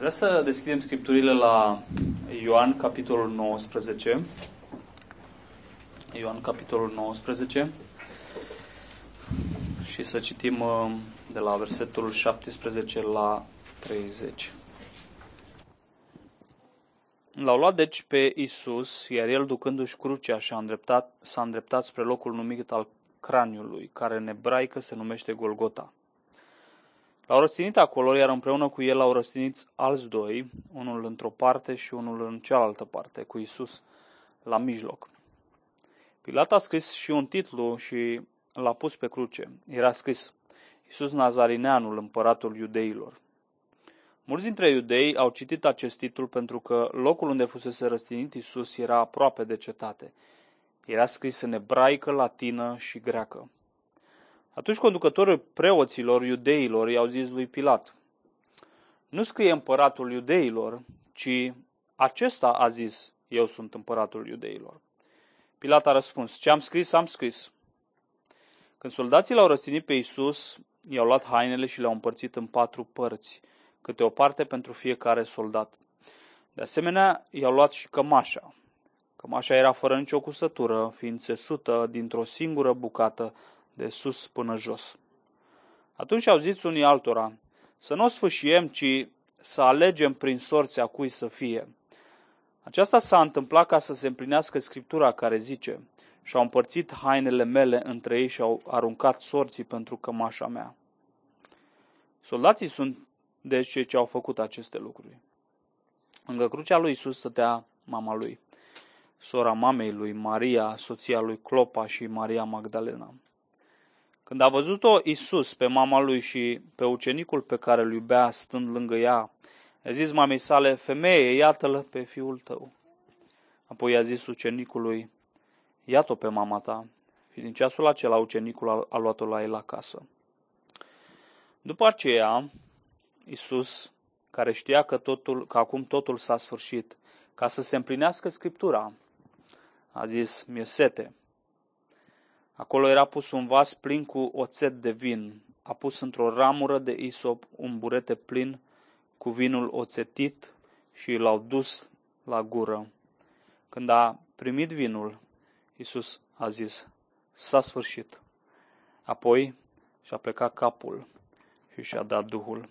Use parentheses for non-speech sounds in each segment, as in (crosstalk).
Vreau să deschidem scripturile la Ioan, capitolul 19. Ioan, capitolul 19. Și să citim uh, de la versetul 17 la 30. L-au luat deci pe Isus, iar el ducându-și crucea și-a îndreptat, s-a îndreptat spre locul numit al craniului, care în ebraică se numește Golgota. L-au răstinit acolo, iar împreună cu el au răstinit alți doi, unul într-o parte și unul în cealaltă parte, cu Isus la mijloc. Pilat a scris și un titlu și l-a pus pe cruce. Era scris, Iisus Nazarineanul, împăratul iudeilor. Mulți dintre iudei au citit acest titlu pentru că locul unde fusese răstinit Iisus era aproape de cetate. Era scris în ebraică, latină și greacă. Atunci conducătorul preoților iudeilor i-au zis lui Pilat, nu scrie împăratul iudeilor, ci acesta a zis, eu sunt împăratul iudeilor. Pilat a răspuns, ce am scris, am scris. Când soldații l-au răstinit pe Iisus, i-au luat hainele și le-au împărțit în patru părți, câte o parte pentru fiecare soldat. De asemenea, i-au luat și cămașa. Cămașa era fără nicio cusătură, fiind țesută dintr-o singură bucată de sus până jos. Atunci au zis unii altora, să nu o sfâșiem, ci să alegem prin sorția cui să fie. Aceasta s-a întâmplat ca să se împlinească Scriptura care zice, și-au împărțit hainele mele între ei și au aruncat sorții pentru cămașa mea. Soldații sunt deci cei ce au făcut aceste lucruri. Lângă crucea lui Isus stătea mama lui, sora mamei lui, Maria, soția lui Clopa și Maria Magdalena. Când a văzut-o Isus pe mama lui și pe ucenicul pe care îl iubea stând lângă ea, a zis mamei sale, femeie, iată-l pe fiul tău. Apoi a zis ucenicului, iată-o pe mama ta. Și din ceasul acela ucenicul a luat-o la el acasă. După aceea, Isus, care știa că, totul, că acum totul s-a sfârșit, ca să se împlinească Scriptura, a zis, mi-e sete. Acolo era pus un vas plin cu oțet de vin. A pus într-o ramură de isop un burete plin cu vinul oțetit și l-au dus la gură. Când a primit vinul, Iisus a zis, s-a sfârșit. Apoi și-a plecat capul și și-a dat Duhul.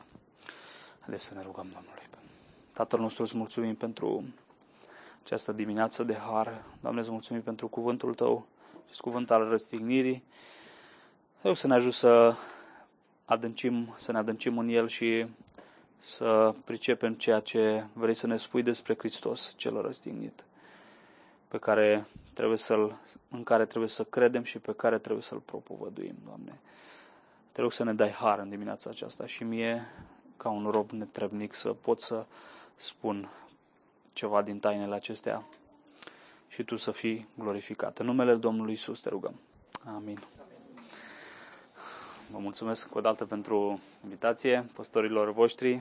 Haideți să ne rugăm Domnului. Tatăl nostru, îți mulțumim pentru această dimineață de har. Doamne, îți mulțumim pentru cuvântul Tău acest cuvânt al răstignirii. Vreau să ne ajut să adâncim, să ne adâncim în el și să pricepem ceea ce vrei să ne spui despre Hristos, cel răstignit, pe care trebuie să în care trebuie să credem și pe care trebuie să-L propovăduim, Doamne. Te rog să ne dai har în dimineața aceasta și mie, ca un rob netrebnic, să pot să spun ceva din tainele acestea și tu să fii glorificat. În numele Domnului Isus te rugăm. Amin. Vă mulțumesc o dată pentru invitație, păstorilor voștri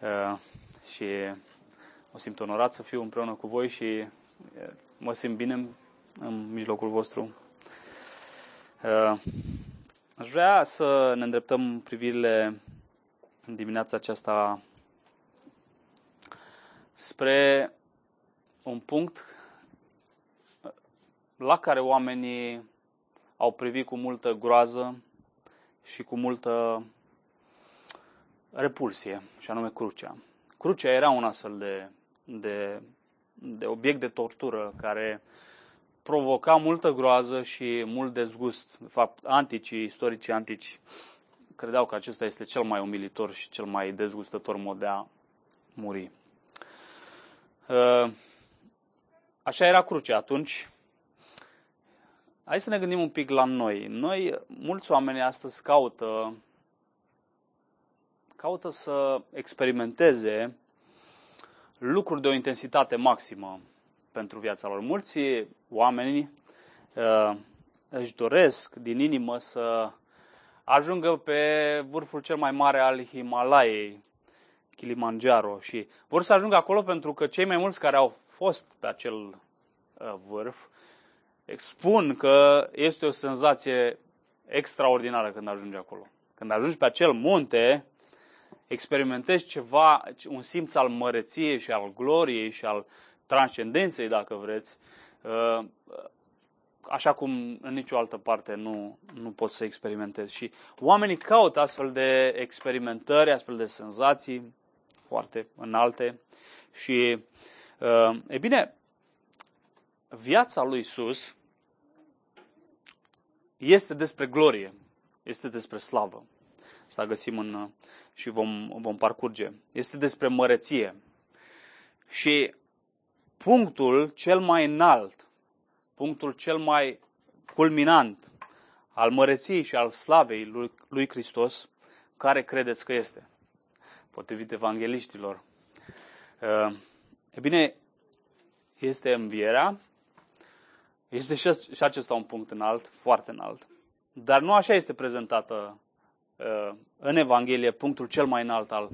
uh, și mă simt onorat să fiu împreună cu voi și uh, mă simt bine în mijlocul vostru. Uh, aș vrea să ne îndreptăm privirile în dimineața aceasta spre un punct la care oamenii au privit cu multă groază și cu multă repulsie, și anume crucea. Crucea era un astfel de, de, de obiect de tortură care provoca multă groază și mult dezgust. De fapt, anticii, istoricii antici, credeau că acesta este cel mai umilitor și cel mai dezgustător mod de a muri. Așa era crucea atunci Hai să ne gândim un pic la noi. Noi, mulți oameni astăzi caută, caută să experimenteze lucruri de o intensitate maximă pentru viața lor. Mulți oameni uh, își doresc din inimă să ajungă pe vârful cel mai mare al Himalaiei, Kilimanjaro, și vor să ajungă acolo pentru că cei mai mulți care au fost pe acel uh, vârf spun că este o senzație extraordinară când ajungi acolo. Când ajungi pe acel munte, experimentezi ceva, un simț al măreției și al gloriei și al transcendenței, dacă vreți, uh, așa cum în nicio altă parte nu, nu poți să experimentezi. Și oamenii caută astfel de experimentări, astfel de senzații foarte înalte. Și, uh, e bine, viața lui Isus este despre glorie, este despre slavă. Asta găsim în, și vom, vom parcurge. Este despre măreție. Și punctul cel mai înalt, punctul cel mai culminant al măreției și al slavei lui, lui Hristos, care credeți că este? Potrivit evangeliștilor. Uh, e bine, este învierea, este și acesta un punct înalt, foarte înalt. Dar nu așa este prezentată uh, în Evanghelie punctul cel mai înalt al,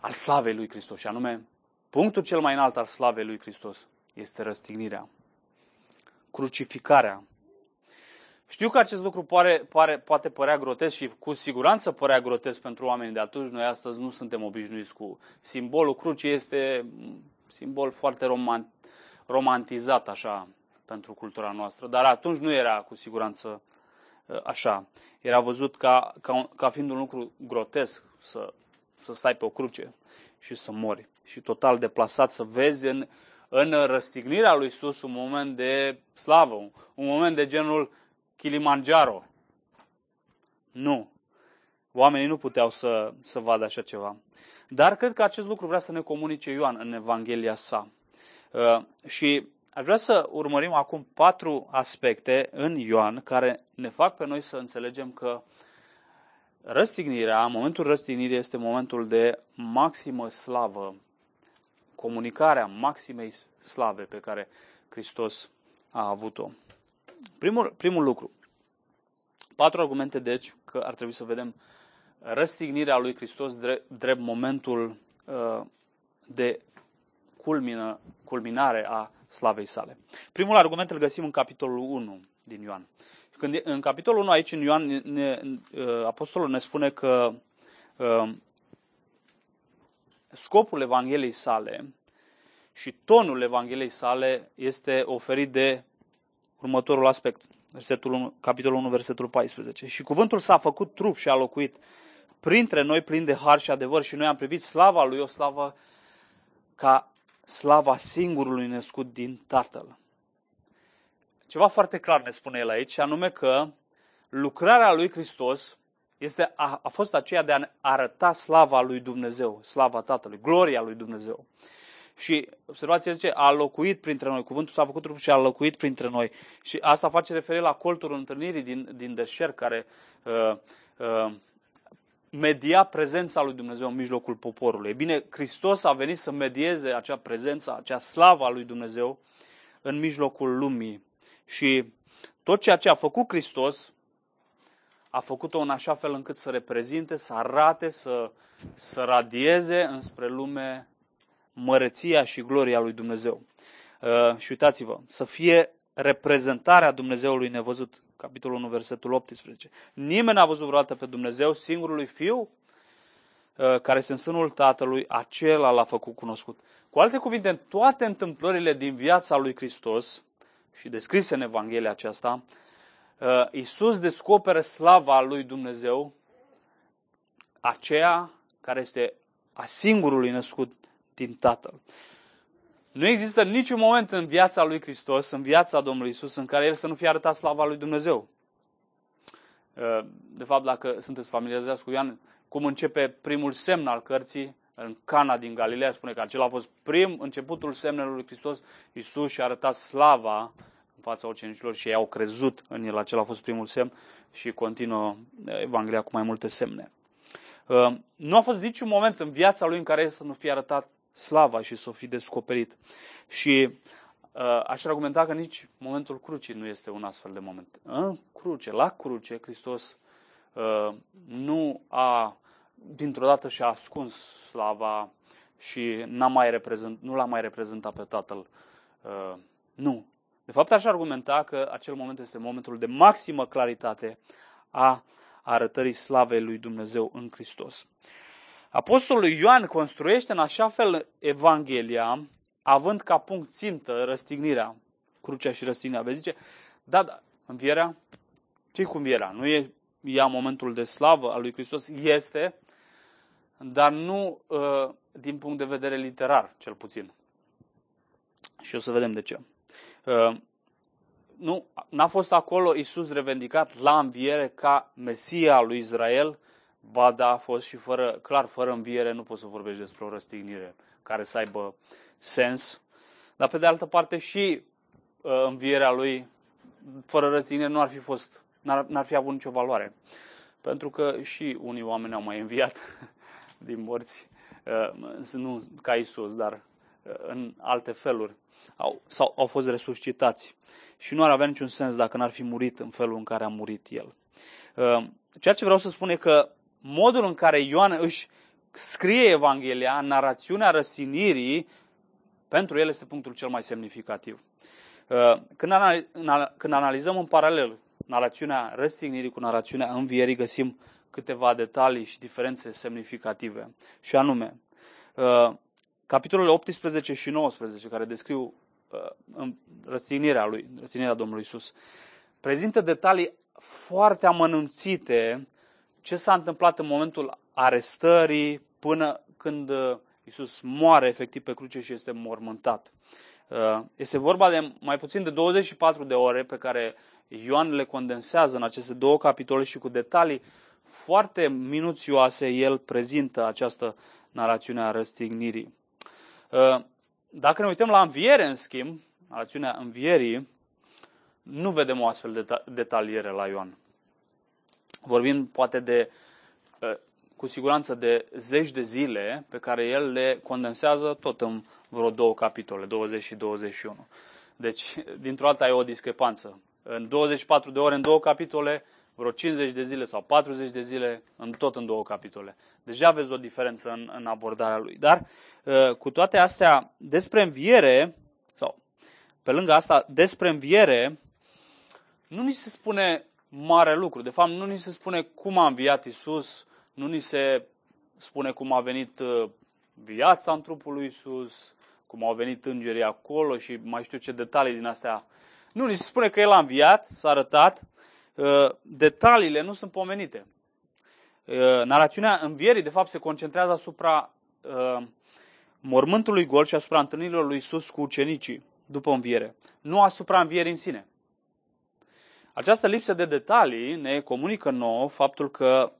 al slavei lui Hristos. Și anume, punctul cel mai înalt al slavei lui Hristos este răstignirea, crucificarea. Știu că acest lucru pare, pare, poate părea grotesc și cu siguranță părea grotesc pentru oamenii de atunci. Noi astăzi nu suntem obișnuiți cu simbolul crucii. Este simbol foarte roman, romantizat așa pentru cultura noastră, dar atunci nu era cu siguranță uh, așa. Era văzut ca, ca, ca fiind un lucru grotesc să, să stai pe o cruce și să mori. Și total deplasat să vezi în, în răstignirea lui Isus un moment de slavă, un, un moment de genul Kilimanjaro. Nu. Oamenii nu puteau să, să vadă așa ceva. Dar cred că acest lucru vrea să ne comunice Ioan în Evanghelia sa. Uh, și Aș vrea să urmărim acum patru aspecte în Ioan care ne fac pe noi să înțelegem că răstignirea, momentul răstignirii este momentul de maximă slavă, comunicarea maximei slave pe care Hristos a avut-o. Primul, primul lucru, patru argumente deci că ar trebui să vedem răstignirea lui Hristos drept, drept momentul uh, de culmină, culminare a slavei sale. Primul argument îl găsim în capitolul 1 din Ioan. Când, în capitolul 1 aici, în Ioan, ne, ne, uh, apostolul ne spune că uh, scopul Evangheliei sale și tonul Evangheliei sale este oferit de următorul aspect. Versetul 1, capitolul 1, versetul 14. Și cuvântul s-a făcut trup și a locuit printre noi plin de har și adevăr și noi am privit slava lui, o slavă ca slava singurului născut din Tatăl. Ceva foarte clar ne spune el aici, anume că lucrarea lui Hristos este, a, a fost aceea de a arăta slava lui Dumnezeu, slava Tatălui, gloria lui Dumnezeu. Și observația zice, a locuit printre noi, cuvântul s-a făcut trup și a locuit printre noi. Și asta face referire la coltul întâlnirii din, din deșert, care uh, uh, media prezența lui Dumnezeu în mijlocul poporului. E bine, Hristos a venit să medieze acea prezență, acea slavă a lui Dumnezeu în mijlocul lumii. Și tot ceea ce a făcut Hristos, a făcut-o în așa fel încât să reprezinte, să arate, să, să radieze înspre lume măreția și gloria lui Dumnezeu. Uh, și uitați-vă, să fie reprezentarea Dumnezeului nevăzut capitolul 1, versetul 18. Nimeni n-a văzut vreodată pe Dumnezeu, singurului Fiu, uh, care este în sânul Tatălui, acela l-a făcut cunoscut. Cu alte cuvinte, în toate întâmplările din viața lui Hristos, și descrise în Evanghelia aceasta, uh, Iisus descoperă slava lui Dumnezeu, aceea care este a singurului născut din Tatăl. Nu există niciun moment în viața lui Hristos, în viața Domnului Isus, în care El să nu fie arătat slava lui Dumnezeu. Uh, de fapt, dacă sunteți familiarizați cu Ioan, cum începe primul semn al cărții, în Cana din Galileea, spune că acela a fost prim începutul semnelor lui Hristos. Isus și-a arătat slava în fața ucenicilor și ei au crezut în el. Acela a fost primul semn și continuă Evanghelia cu mai multe semne. Uh, nu a fost niciun moment în viața lui în care să nu fie arătat slava și să o fi descoperit. Și uh, aș argumenta că nici momentul crucii nu este un astfel de moment. În cruce, la cruce, Hristos uh, nu a, dintr-o dată și-a ascuns slava și n-a mai reprezent, nu l-a mai reprezentat pe Tatăl. Uh, nu. De fapt, aș argumenta că acel moment este momentul de maximă claritate a arătării slavei lui Dumnezeu în Hristos. Apostolul Ioan construiește în așa fel Evanghelia, având ca punct țintă răstignirea, crucea și răstignirea. Vezi, zice, da, da, învierea, ce cu învierea? Nu e ea momentul de slavă al lui Hristos? Este, dar nu uh, din punct de vedere literar, cel puțin. Și o să vedem de ce. Uh, nu, n-a fost acolo Isus revendicat la înviere ca Mesia lui Israel, ba da, a fost și fără, clar, fără înviere nu poți să vorbești despre o răstignire care să aibă sens. Dar pe de altă parte și uh, învierea lui fără răstignire nu ar fi fost, n-ar, n-ar fi avut nicio valoare. Pentru că și unii oameni au mai înviat (laughs) din morți, uh, nu ca Isus, dar uh, în alte feluri au, sau au fost resuscitați. Și nu ar avea niciun sens dacă n-ar fi murit în felul în care a murit el. Uh, ceea ce vreau să spun e că modul în care Ioan își scrie Evanghelia, narațiunea răsinirii, pentru el este punctul cel mai semnificativ. Uh, când, când analizăm în paralel narațiunea răstignirii cu narațiunea învierii, găsim câteva detalii și diferențe semnificative. Și anume, uh, capitolele 18 și 19, care descriu uh, răstignirea lui, răstignirea Domnului Isus, prezintă detalii foarte amănunțite ce s-a întâmplat în momentul arestării până când Isus moare efectiv pe cruce și este mormântat. Uh, este vorba de mai puțin de 24 de ore pe care Ioan le condensează în aceste două capitole și cu detalii foarte minuțioase el prezintă această narațiune a răstignirii. Uh, dacă ne uităm la înviere, în schimb, narațiunea învierii, nu vedem o astfel de detaliere la Ioan. Vorbim poate de, uh, cu siguranță de zeci de zile pe care el le condensează tot în vreo două capitole, 20 și 21. Deci, dintr-o alta e o discrepanță. În 24 de ore, în două capitole, vreo 50 de zile sau 40 de zile, în tot în două capitole. Deja vezi o diferență în, în abordarea lui. Dar, uh, cu toate astea, despre înviere, sau pe lângă asta, despre înviere, nu ni se spune mare lucru. De fapt, nu ni se spune cum a înviat Isus, nu ni se spune cum a venit uh, viața în trupul lui Isus, cum au venit îngerii acolo și mai știu ce detalii din astea. Nu, ni se spune că el a înviat, s-a arătat, uh, detaliile nu sunt pomenite. Uh, narațiunea învierii, de fapt, se concentrează asupra uh, mormântului gol și asupra întâlnirilor lui Isus cu ucenicii după înviere, nu asupra învierii în sine. Această lipsă de detalii ne comunică nouă faptul că,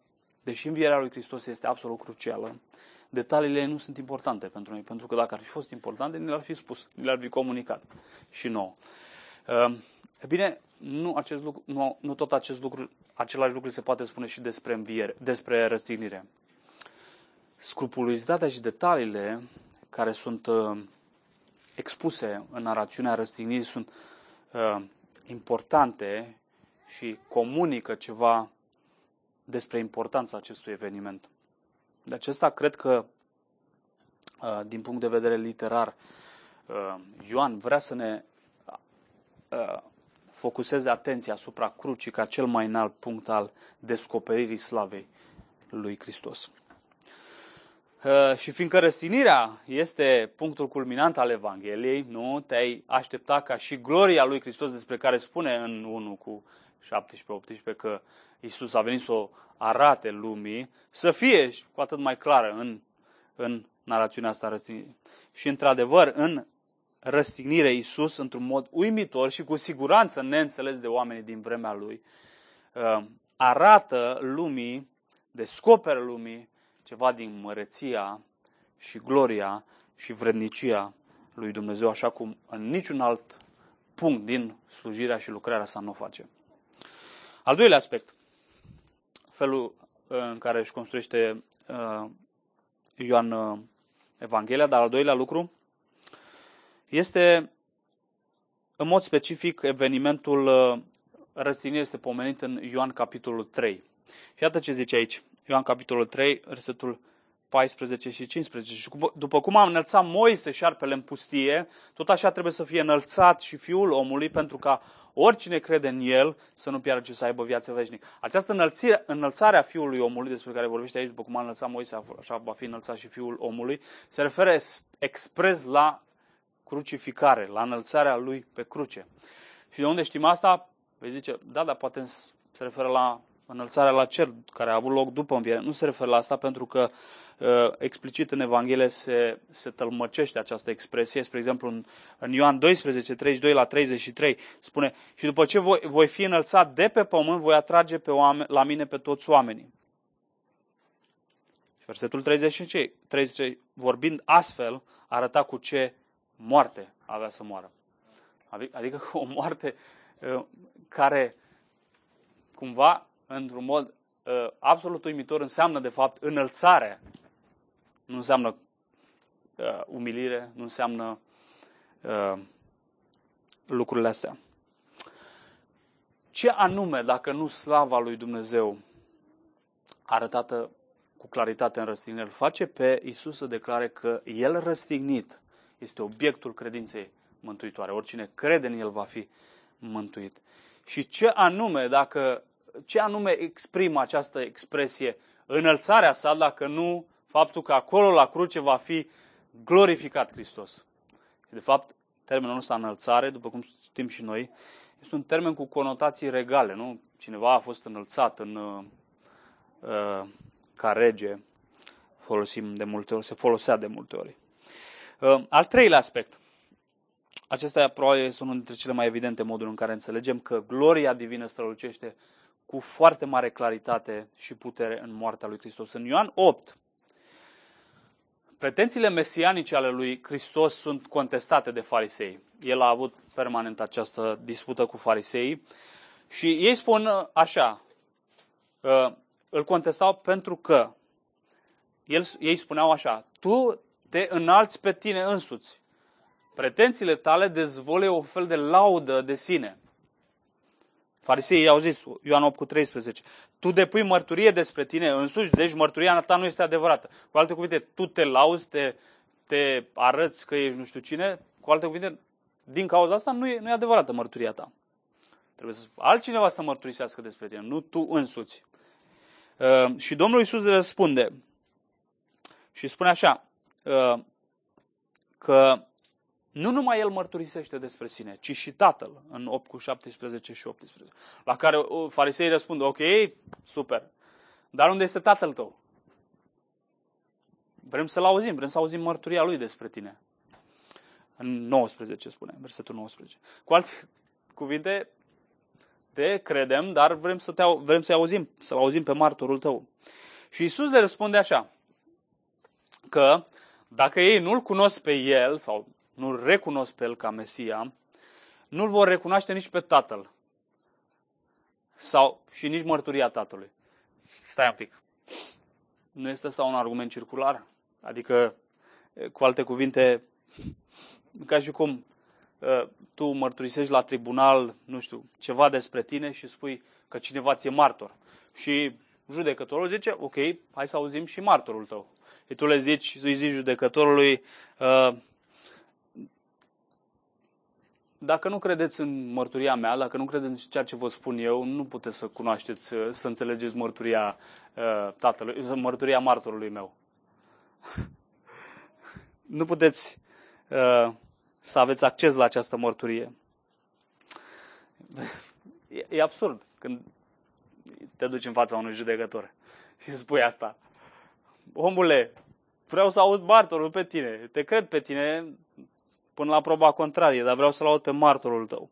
deși învierea lui Hristos este absolut crucială, detaliile nu sunt importante pentru noi, pentru că dacă ar fi fost importante, ne le-ar fi spus, ne le-ar fi comunicat și nouă. Ehm, e bine, nu, acest lucru, nu, nu tot acest lucru, același lucru se poate spune și despre înviere, despre răstignire. Scrupulozitatea și detaliile care sunt uh, expuse în narațiunea răstignirii sunt uh, importante și comunică ceva despre importanța acestui eveniment. De acesta cred că, uh, din punct de vedere literar, uh, Ioan vrea să ne uh, focuseze atenția asupra crucii ca cel mai înalt punct al descoperirii slavei lui Hristos. Și fiindcă răstinirea este punctul culminant al Evangheliei, nu te-ai aștepta ca și gloria lui Hristos despre care spune în 1 cu 17-18 că Isus a venit să o arate lumii, să fie cu atât mai clară în, în narațiunea asta răstignirii. Și într-adevăr, în răstignire Isus, într-un mod uimitor și cu siguranță neînțeles de oamenii din vremea lui, uh, arată lumii, descoperă lumii ceva din măreția și gloria și vrednicia lui Dumnezeu, așa cum în niciun alt punct din slujirea și lucrarea sa nu o face. Al doilea aspect, felul uh, în care își construiește uh, Ioan uh, Evanghelia, dar al doilea lucru este în mod specific evenimentul uh, răstignirii este pomenit în Ioan capitolul 3. Și iată ce zice aici. Ioan capitolul 3, versetul 14 și 15. Și după cum a înălțat Moise șarpele în pustie, tot așa trebuie să fie înălțat și Fiul omului pentru ca oricine crede în El să nu piară, ci să aibă viață veșnică. Această înălțire, înălțare a Fiului omului, despre care vorbește aici, după cum a înălțat Moise, așa va fi înălțat și Fiul omului, se referă expres la crucificare, la înălțarea Lui pe cruce. Și de unde știm asta? Vei zice, da, dar poate se referă la înălțarea la cer care a avut loc după înviere. Nu se referă la asta pentru că uh, explicit în Evanghelie se, se tălmăcește această expresie. Spre exemplu, în, în Ioan 12, 32 la 33 spune și după ce voi, voi fi înălțat de pe pământ, voi atrage pe oameni, la mine pe toți oamenii. Și versetul 35, 30, vorbind astfel, arăta cu ce moarte avea să moară. Adică cu o moarte uh, care cumva într-un mod uh, absolut uimitor, înseamnă, de fapt, înălțare. Nu înseamnă uh, umilire, nu înseamnă uh, lucrurile astea. Ce anume, dacă nu slava lui Dumnezeu arătată cu claritate în răstignire, face pe Isus să declare că El răstignit este obiectul credinței mântuitoare. Oricine crede în El va fi mântuit. Și ce anume, dacă ce anume exprimă această expresie? Înălțarea sa, dacă nu faptul că acolo la cruce va fi glorificat Hristos. De fapt, termenul ăsta înălțare, după cum știm și noi, este un termen cu conotații regale. Nu? Cineva a fost înălțat în, uh, uh, ca rege, folosim de multe ori, se folosea de multe ori. Uh, al treilea aspect. Acesta probabil este unul dintre cele mai evidente moduri în care înțelegem că gloria divină strălucește cu foarte mare claritate și putere în moartea lui Hristos. În Ioan 8, pretențiile mesianice ale lui Hristos sunt contestate de farisei. El a avut permanent această dispută cu farisei și ei spun așa, îl contestau pentru că el, ei spuneau așa, tu te înalți pe tine însuți. Pretențiile tale dezvolie o fel de laudă de sine. Fariseii au zis, Ioan 8 cu 13, tu depui mărturie despre tine însuși, deci mărturia ta nu este adevărată. Cu alte cuvinte, tu te lauzi, te, te arăți că ești nu știu cine, cu alte cuvinte, din cauza asta nu e, nu e adevărată mărturia ta. Trebuie să altcineva să mărturisească despre tine, nu tu însuți. Uh, și Domnul Iisus răspunde și spune așa, uh, că nu numai el mărturisește despre sine, ci și tatăl, în 8 cu 17 și 18. La care fariseii răspund, ok, super, dar unde este tatăl tău? Vrem să-l auzim, vrem să auzim mărturia lui despre tine. În 19 spune, versetul 19. Cu alte cuvinte, te credem, dar vrem, să te, vrem să-i auzim, să-l auzim pe martorul tău. Și Isus le răspunde așa, că dacă ei nu-L cunosc pe El, sau nu-L recunosc pe El ca Mesia, nu-L vor recunoaște nici pe Tatăl. Sau, și nici mărturia Tatălui. Stai un pic. Nu este sau un argument circular? Adică, cu alte cuvinte, ca și cum tu mărturisești la tribunal, nu știu, ceva despre tine și spui că cineva ți-e martor. Și judecătorul zice, ok, hai să auzim și martorul tău. Și tu le zici, îi zici judecătorului, dacă nu credeți în mărturia mea, dacă nu credeți în ceea ce vă spun eu, nu puteți să cunoașteți, să înțelegeți mărturia uh, tatălui, mărturia martorului meu. (laughs) nu puteți uh, să aveți acces la această mărturie. (laughs) E, e absurd când te duci în fața unui judecător și spui asta. Omule, vreau să aud martorul pe tine, te cred pe tine, până la proba contrarie, dar vreau să-l aud pe martorul tău.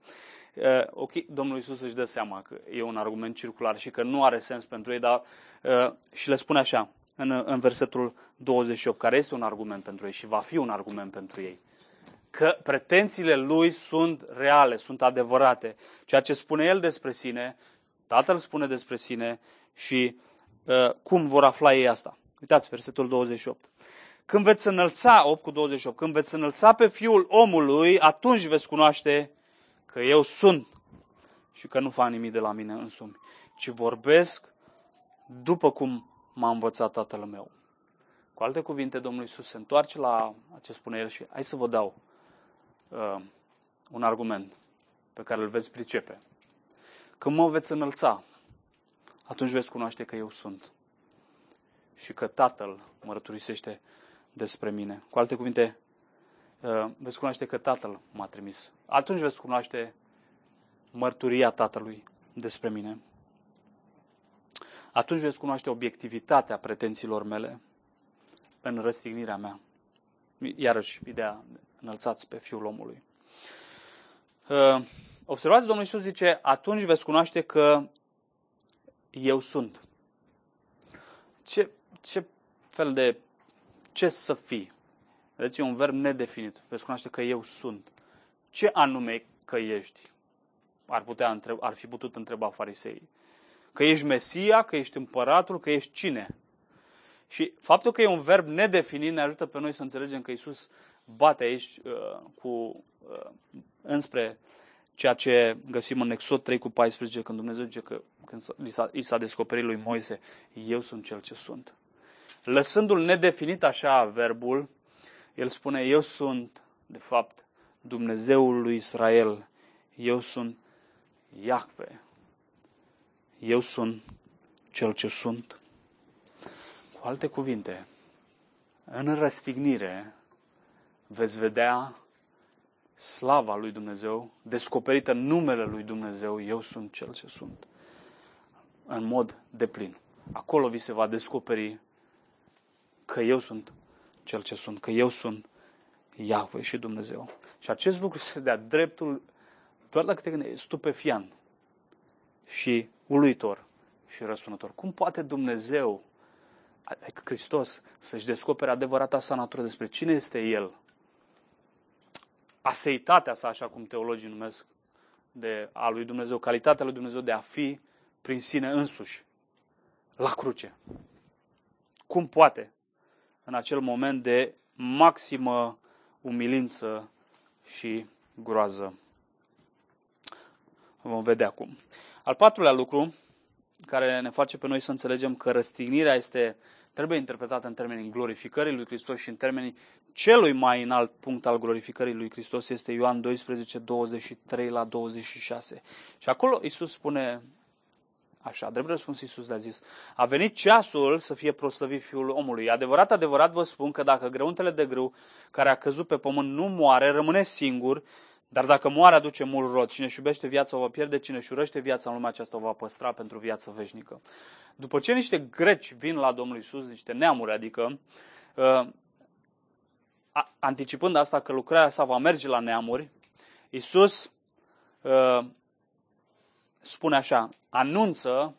Uh, ok, Domnul Iisus își dă seama că e un argument circular și că nu are sens pentru ei, dar uh, și le spune așa, în, în versetul 28, care este un argument pentru ei și va fi un argument pentru ei. Că pretențiile lui sunt reale, sunt adevărate. Ceea ce spune el despre sine, tatăl spune despre sine și uh, cum vor afla ei asta. Uitați, versetul 28. Când veți înălța, 8 cu 28, când veți înălța pe Fiul omului, atunci veți cunoaște că eu sunt și că nu fac nimic de la mine însumi, ci vorbesc după cum m-a învățat tatăl meu. Cu alte cuvinte, Domnul Isus se întoarce la ce spune El și hai să vă dau uh, un argument pe care îl veți pricepe. Când mă veți înălța, atunci veți cunoaște că eu sunt și că Tatăl mărturisește despre mine. Cu alte cuvinte, uh, veți cunoaște că Tatăl m-a trimis. Atunci veți cunoaște mărturia Tatălui despre mine. Atunci veți cunoaște obiectivitatea pretențiilor mele în răstignirea mea. Iarăși, ideea înălțați pe Fiul omului. Uh, observați, Domnul Iisus zice, atunci veți cunoaște că eu sunt. Ce, ce fel de, ce să fii? Vedeți, e un verb nedefinit. Veți cunoaște că eu sunt. Ce anume că ești? Ar, putea întreba, ar fi putut întreba farisei. Că ești Mesia, că ești împăratul, că ești cine? Și faptul că e un verb nedefinit ne ajută pe noi să înțelegem că Isus bate aici uh, cu, uh, înspre ceea ce găsim în Exod 3 cu 14, când Dumnezeu zice că când i s-a, i s-a descoperit lui Moise, eu sunt cel ce sunt. Lăsându-l nedefinit așa verbul, el spune, eu sunt, de fapt, Dumnezeul lui Israel. Eu sunt Iahve. Eu sunt cel ce sunt. Cu alte cuvinte, în răstignire veți vedea slava lui Dumnezeu, descoperită numele lui Dumnezeu, eu sunt cel ce sunt, în mod deplin. Acolo vi se va descoperi că eu sunt cel ce sunt, că eu sunt Iahve și Dumnezeu. Și acest lucru se dea dreptul, doar dacă te gândești, stupefiant și uluitor și răsunător. Cum poate Dumnezeu, adică Hristos, să-și descopere adevărata sa natură despre cine este El? Aseitatea sa, așa cum teologii numesc, de a lui Dumnezeu, calitatea lui Dumnezeu de a fi prin sine însuși, la cruce. Cum poate, în acel moment de maximă umilință și groază? Vom vedea cum. Al patrulea lucru care ne face pe noi să înțelegem că răstignirea este, trebuie interpretată în termenii glorificării lui Hristos și în termenii celui mai înalt punct al glorificării lui Hristos este Ioan 12, 23 la 26. Și acolo Isus spune așa, drept răspuns Isus le-a zis, a venit ceasul să fie proslăvit Fiul omului. Adevărat, adevărat vă spun că dacă grăuntele de grâu care a căzut pe pământ nu moare, rămâne singur, dar dacă moare, aduce mult rod. Cine își iubește viața o va pierde, cine își urăște viața în lumea aceasta o va păstra pentru viață veșnică. După ce niște greci vin la Domnul Isus, niște neamuri, adică, uh, anticipând asta că lucrarea sa va merge la neamuri, Isus uh, spune așa, anunță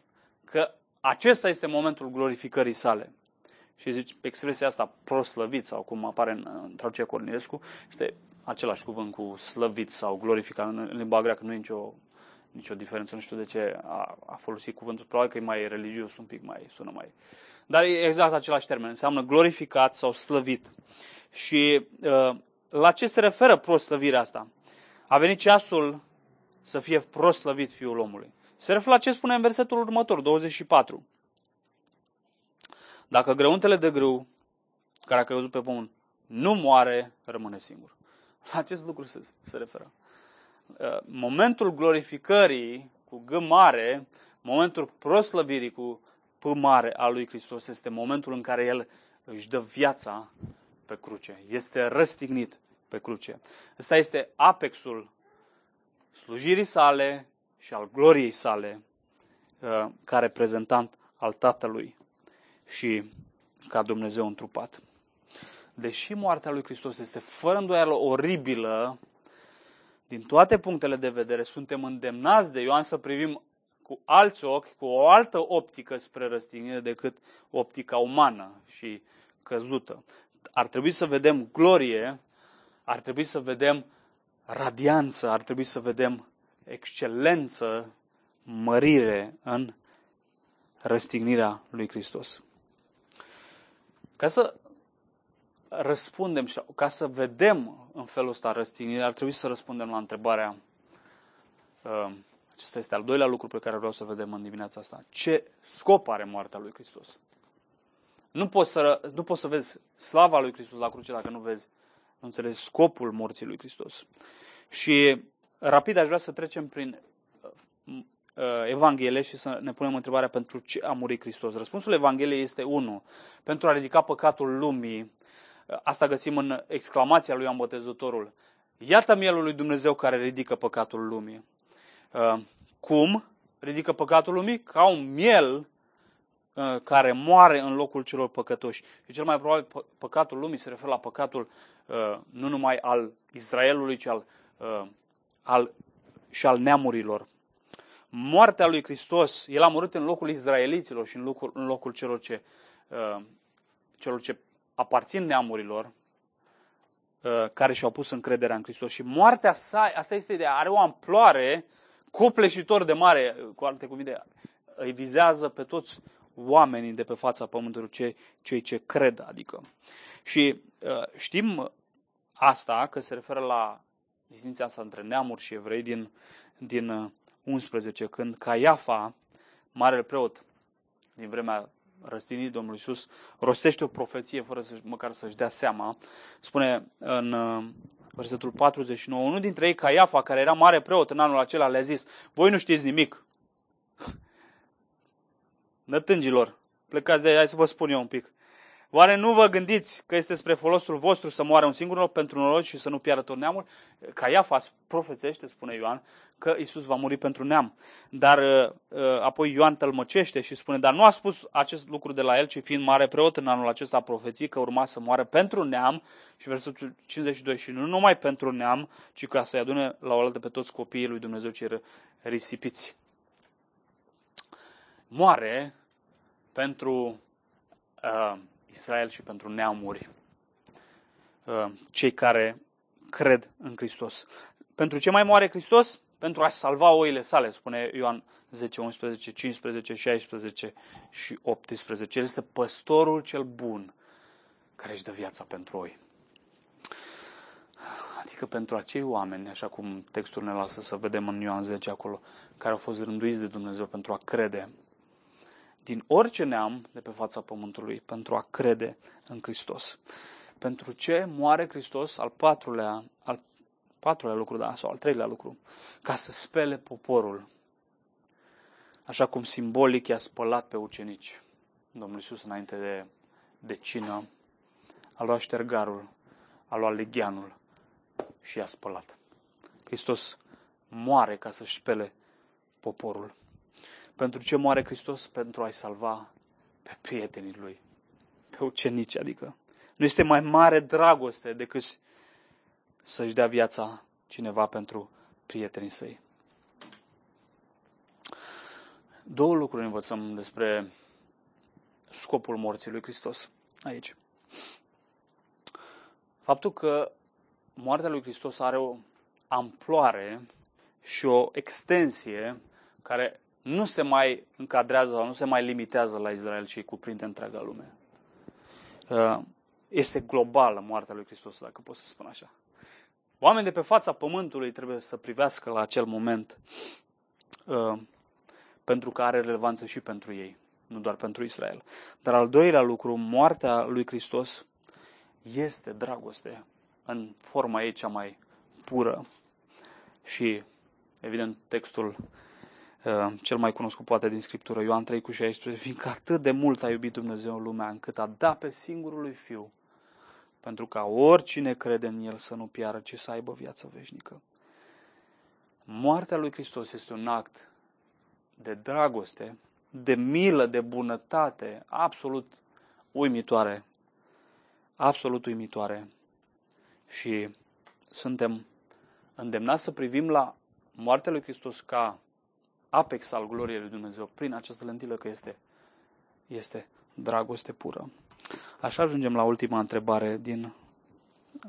că acesta este momentul glorificării sale. Și zice, expresia asta, proslăvit, sau cum apare în, în traducerea Cornilescu, este același cuvânt cu slăvit sau glorificat. În limba greacă nu e nicio, nicio diferență. Nu știu de ce a, a folosit cuvântul. Probabil că e mai religios, un pic mai sună mai... Dar e exact același termen. Înseamnă glorificat sau slăvit. Și uh, la ce se referă proslăvirea asta? A venit ceasul să fie proslăvit Fiul omului. Se referă la ce spune în versetul următor, 24. Dacă grăuntele de grâu care a căzut pe pământ nu moare, rămâne singur. La acest lucru se, se referă. Uh, momentul glorificării cu G mare, momentul proslăvirii cu P mare al lui Hristos este momentul în care El își dă viața pe cruce. Este răstignit pe cruce. Ăsta este apexul slujirii sale și al gloriei sale uh, ca reprezentant al Tatălui și ca Dumnezeu întrupat deși moartea lui Hristos este fără îndoială oribilă, din toate punctele de vedere, suntem îndemnați de Ioan să privim cu alți ochi, cu o altă optică spre răstignire decât optica umană și căzută. Ar trebui să vedem glorie, ar trebui să vedem radianță, ar trebui să vedem excelență, mărire în răstignirea lui Hristos. Ca să răspundem și ca să vedem în felul ăsta răstignirea, ar trebui să răspundem la întrebarea uh, acesta este al doilea lucru pe care vreau să vedem în dimineața asta. Ce scop are moartea lui Hristos? Nu poți, să, nu poți să vezi slava lui Hristos la cruce dacă nu vezi, nu înțelegi scopul morții lui Hristos. Și rapid aș vrea să trecem prin uh, Evanghelie și să ne punem întrebarea pentru ce a murit Hristos. Răspunsul Evangheliei este unul, pentru a ridica păcatul lumii. Asta găsim în exclamația lui Ioan Botezătorul. Iată mielul lui Dumnezeu care ridică păcatul lumii. Uh, cum ridică păcatul lumii? Ca un miel uh, care moare în locul celor păcătoși. Și cel mai probabil păcatul lumii se referă la păcatul uh, nu numai al Israelului, ci al, al, și al neamurilor. Moartea lui Hristos, el a murit în locul izraeliților și în locul, în locul celor ce, celor ce aparțin neamurilor, Uh, care și-au pus încrederea în Hristos. Și moartea sa, asta este ideea, are o amploare copleșitor de mare, cu alte cuvinte, îi vizează pe toți oamenii de pe fața pământului, cei, cei ce cred, adică. Și uh, știm asta, că se referă la distinția asta între neamuri și evrei din, din 11, uh, când Caiafa, marele preot din vremea răstinit Domnul Iisus, rostește o profeție fără să, măcar să-și dea seama. Spune în uh, versetul 49, unul dintre ei, Caiafa, care era mare preot în anul acela, le-a zis, voi nu știți nimic. (laughs) Nătângilor, plecați de aici, hai să vă spun eu un pic. Oare nu vă gândiți că este spre folosul vostru să moară un singur loc pentru noroc și să nu piară tot neamul? Caiafa profețește, spune Ioan, că Isus va muri pentru neam. Dar uh, uh, apoi Ioan tălmăcește și spune, dar nu a spus acest lucru de la el, ci fiind mare preot în anul acesta a profeții că urma să moară pentru neam și versetul 52 și nu numai pentru neam, ci ca să-i adune la oaltă pe toți copiii lui Dumnezeu cei risipiți. Moare pentru uh, Israel și pentru neamuri, uh, cei care cred în Hristos. Pentru ce mai moare Hristos? Pentru a-și salva oile sale, spune Ioan 10, 11, 15, 16 și 18. El este păstorul cel bun care își dă viața pentru oi. Adică pentru acei oameni, așa cum textul ne lasă să vedem în Ioan 10 acolo, care au fost rânduiți de Dumnezeu pentru a crede din orice neam de pe fața pământului pentru a crede în Hristos. Pentru ce moare Hristos al patrulea, al patrulea lucru, da, sau al treilea lucru, ca să spele poporul, așa cum simbolic i-a spălat pe ucenici. Domnul Iisus înainte de, de cină a luat ștergarul, a luat legheanul și i-a spălat. Hristos moare ca să-și spele poporul. Pentru ce moare Hristos? Pentru a-i salva pe prietenii lui, pe ucenici, adică. Nu este mai mare dragoste decât să-și dea viața cineva pentru prietenii săi. Două lucruri învățăm despre scopul morții lui Hristos aici. Faptul că moartea lui Hristos are o amploare și o extensie care nu se mai încadrează sau nu se mai limitează la Israel, ci cuprinde întreaga lume. Uh, este globală moartea lui Hristos, dacă pot să spun așa. Oamenii de pe fața pământului trebuie să privească la acel moment uh, pentru că are relevanță și pentru ei, nu doar pentru Israel. Dar al doilea lucru, moartea lui Hristos este dragoste în forma ei cea mai pură. Și, evident, textul Uh, cel mai cunoscut poate din Scriptură, Ioan 3 cu 16, fiindcă atât de mult a iubit Dumnezeu lumea încât a dat pe singurul lui Fiu, pentru ca oricine crede în El să nu piară, ci să aibă viață veșnică. Moartea lui Hristos este un act de dragoste, de milă, de bunătate, absolut uimitoare. Absolut uimitoare. Și suntem îndemnați să privim la moartea lui Hristos ca apex al gloriei lui Dumnezeu prin această lentilă că este, este dragoste pură. Așa ajungem la ultima întrebare din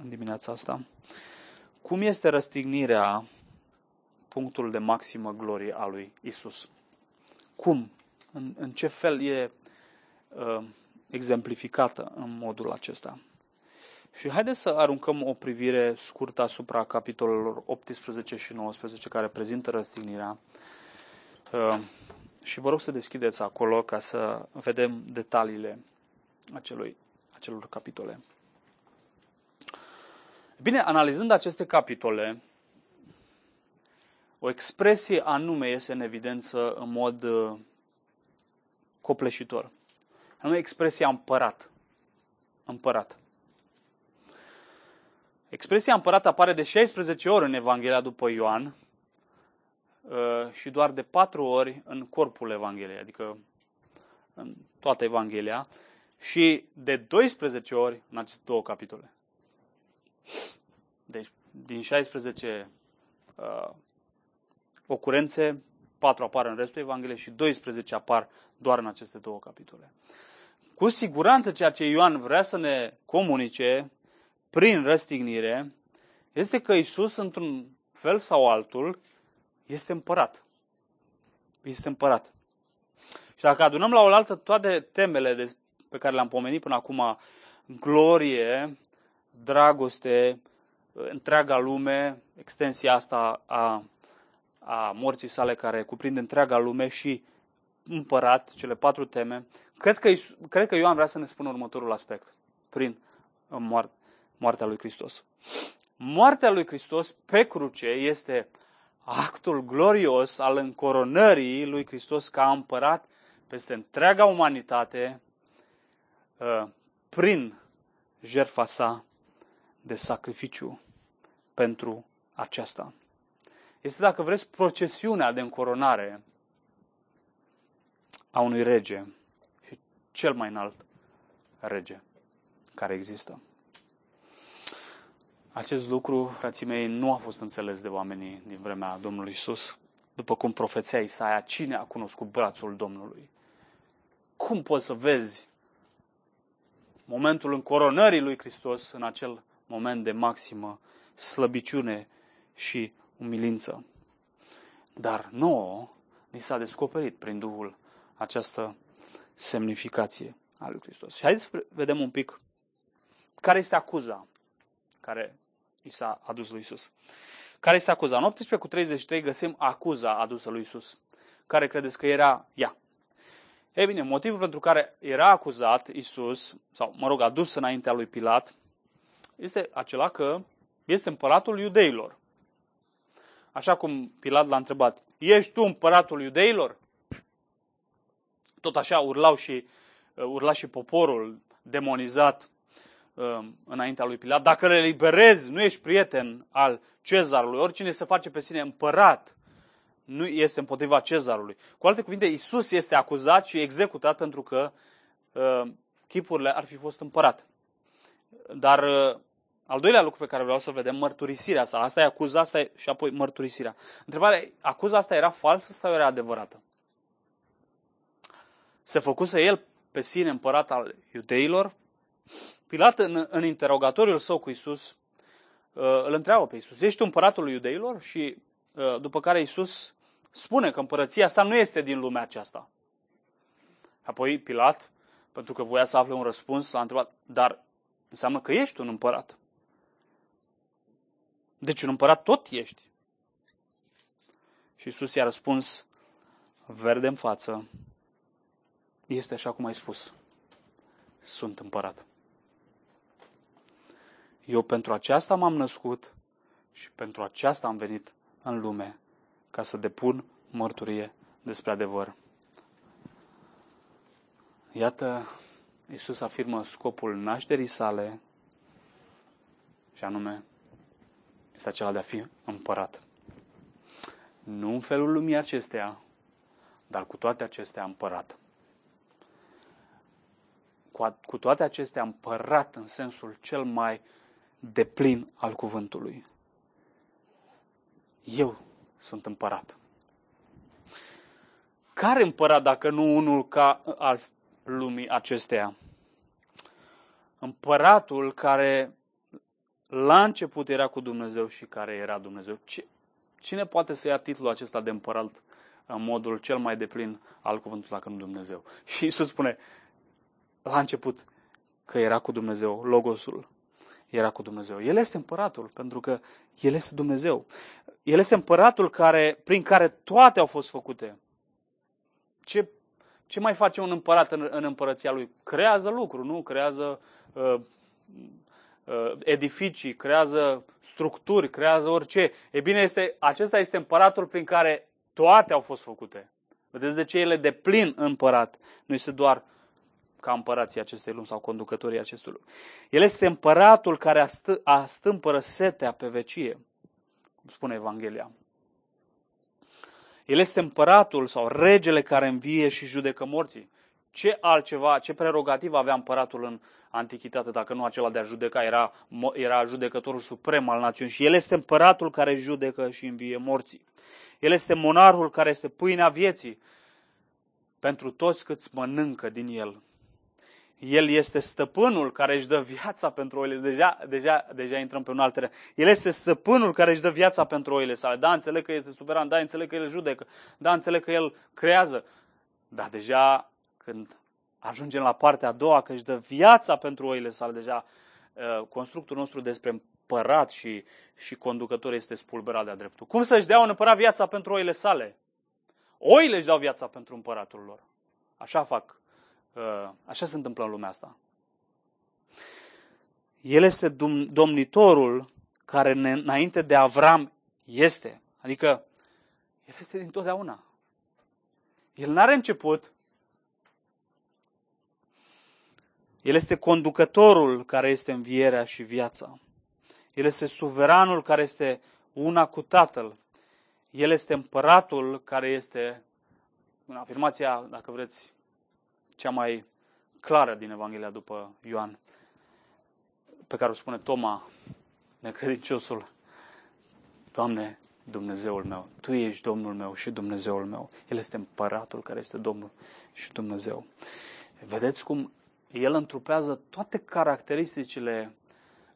dimineața asta. Cum este răstignirea punctul de maximă glorie a lui Isus? Cum? În, în ce fel e uh, exemplificată în modul acesta? Și haideți să aruncăm o privire scurtă asupra capitolelor 18 și 19 care prezintă răstignirea Uh, și vă rog să deschideți acolo ca să vedem detaliile acelui, acelor capitole. Bine, analizând aceste capitole, o expresie anume iese în evidență în mod uh, copleșitor. Anume expresia împărat. Împărat. Expresia împărat apare de 16 ori în Evanghelia după Ioan uh, și doar de 4 ori în corpul Evangheliei, adică în toată Evanghelia, și de 12 ori în aceste două capitole. Deci, din 16 uh, ocurențe, 4 apar în restul Evangheliei și 12 apar doar în aceste două capitole. Cu siguranță ceea ce Ioan vrea să ne comunice prin răstignire este că Isus, într-un fel sau altul, este împărat. Este împărat. Și dacă adunăm la oaltă toate temele de, pe care le-am pomenit până acum, glorie, dragoste, întreaga lume, extensia asta a, a morții sale care cuprinde întreaga lume și împărat, cele patru teme, cred că, cred că Ioan vrea să ne spună următorul aspect prin moarte, moartea lui Hristos. Moartea lui Hristos pe cruce este actul glorios al încoronării lui Hristos ca împărat peste întreaga umanitate uh, prin jertfa sa de sacrificiu pentru aceasta. Este, dacă vreți, procesiunea de încoronare a unui rege și cel mai înalt rege care există. Acest lucru, frații mei, nu a fost înțeles de oamenii din vremea Domnului Isus. După cum profeția Isaia, cine a cunoscut brațul Domnului? Cum poți să vezi momentul încoronării lui Hristos în acel moment de maximă slăbiciune și umilință? Dar nouă ni s-a descoperit prin Duhul această semnificație a lui Hristos. Și haideți să vedem un pic care este acuza care i s-a adus lui Isus. Care este acuza? În 18 cu 33 găsim acuza adusă lui Isus. Care credeți că era ea? Ei bine, motivul pentru care era acuzat Isus, sau mă rog, adus înaintea lui Pilat, este acela că este împăratul iudeilor. Așa cum Pilat l-a întrebat, ești tu împăratul iudeilor? Tot așa urlau și, urla și poporul demonizat Um, înaintea lui Pilat, dacă le liberezi, nu ești prieten al cezarului, oricine se face pe sine împărat, nu este împotriva cezarului. Cu alte cuvinte, Isus este acuzat și executat pentru că uh, chipurile ar fi fost împărat. Dar uh, al doilea lucru pe care vreau să-l vedem, mărturisirea sa. Asta e acuza, asta e, și apoi mărturisirea. Întrebarea, acuza asta era falsă sau era adevărată? Se făcuse el pe sine împărat al iudeilor? Pilat, în, în interogatoriul său cu Isus, uh, îl întreabă pe Isus, ești împăratul lui iudeilor? Și uh, după care Isus spune că împărăția sa nu este din lumea aceasta. Apoi Pilat, pentru că voia să afle un răspuns, l-a întrebat, dar înseamnă că ești un împărat. Deci un împărat tot ești. Și Isus i-a răspuns, verde în față, este așa cum ai spus, sunt împărat. Eu pentru aceasta m-am născut și pentru aceasta am venit în lume, ca să depun mărturie despre adevăr. Iată, Iisus afirmă scopul nașterii sale și anume este acela de a fi împărat. Nu în felul lumii acesteia, dar cu toate acestea împărat. Cu, cu toate acestea împărat în sensul cel mai de plin al cuvântului. Eu sunt împărat. Care împărat dacă nu unul ca al lumii acesteia? Împăratul care la început era cu Dumnezeu și care era Dumnezeu. Cine poate să ia titlul acesta de împărat în modul cel mai deplin al cuvântului dacă nu Dumnezeu? Și Iisus spune, la început, că era cu Dumnezeu, Logosul, era cu Dumnezeu. El este împăratul, pentru că El este Dumnezeu. El este împăratul care, prin care toate au fost făcute. Ce, Ce mai face un împărat în, în împărăția lui? Creează lucruri, nu? Creează uh, uh, edificii, creează structuri, creează orice. E bine, este, acesta este împăratul prin care toate au fost făcute. Vedeți de ce el e de plin împărat. Nu este doar ca împărații acestei lumi sau conducătorii acestui lume. El este împăratul care astâ, astâmpără setea pe vecie, cum spune Evanghelia. El este împăratul sau regele care învie și judecă morții. Ce altceva, ce prerogativ avea împăratul în antichitate, dacă nu acela de a judeca, era, era judecătorul suprem al națiunii. Și el este împăratul care judecă și învie morții. El este monarhul care este pâinea vieții pentru toți câți mănâncă din el. El este stăpânul care își dă viața pentru oile. Deja, deja, deja intrăm pe un alt teren. El este stăpânul care își dă viața pentru oile sale. Da, înțeleg că este suveran, da, înțeleg că El judecă, da, înțeleg că El creează. Dar deja când ajungem la partea a doua, că își dă viața pentru oile sale, deja uh, constructul nostru despre împărat și, și conducător este spulberat de-a dreptul. Cum să-și dea un împărat viața pentru oile sale? Oile își dau viața pentru împăratul lor. Așa fac Uh, așa se întâmplă în lumea asta. El este domnitorul care înainte de Avram este. Adică, el este din totdeauna. El nu are început. El este conducătorul care este învierea și viața. El este suveranul care este una cu Tatăl. El este împăratul care este, în afirmația, dacă vreți, cea mai clară din Evanghelia după Ioan, pe care o spune Toma, necredinciosul, Doamne, Dumnezeul meu, Tu ești Domnul meu și Dumnezeul meu. El este împăratul care este Domnul și Dumnezeu. Vedeți cum el întrupează toate caracteristicile